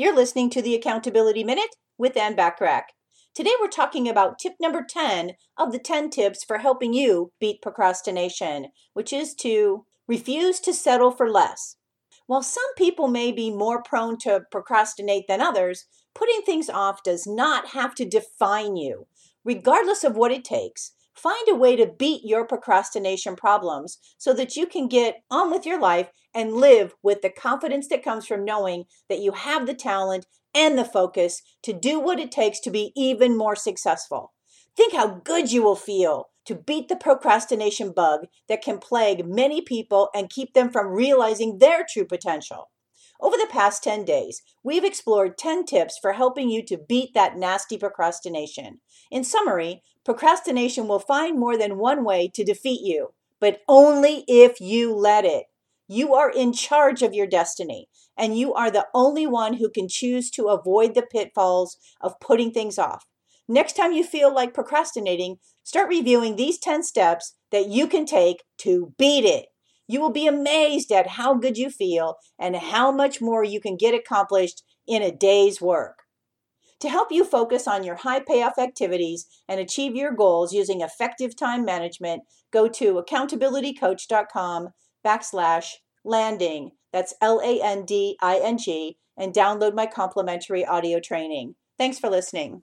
You're listening to the Accountability Minute with Anne Bachrach. Today we're talking about tip number 10 of the 10 tips for helping you beat procrastination, which is to refuse to settle for less. While some people may be more prone to procrastinate than others, putting things off does not have to define you. Regardless of what it takes, Find a way to beat your procrastination problems so that you can get on with your life and live with the confidence that comes from knowing that you have the talent and the focus to do what it takes to be even more successful. Think how good you will feel to beat the procrastination bug that can plague many people and keep them from realizing their true potential. Over the past 10 days, we've explored 10 tips for helping you to beat that nasty procrastination. In summary, procrastination will find more than one way to defeat you, but only if you let it. You are in charge of your destiny, and you are the only one who can choose to avoid the pitfalls of putting things off. Next time you feel like procrastinating, start reviewing these 10 steps that you can take to beat it. You will be amazed at how good you feel and how much more you can get accomplished in a day's work. To help you focus on your high payoff activities and achieve your goals using effective time management, go to accountabilitycoach.com backslash landing. That's L A N D I N G and download my complimentary audio training. Thanks for listening.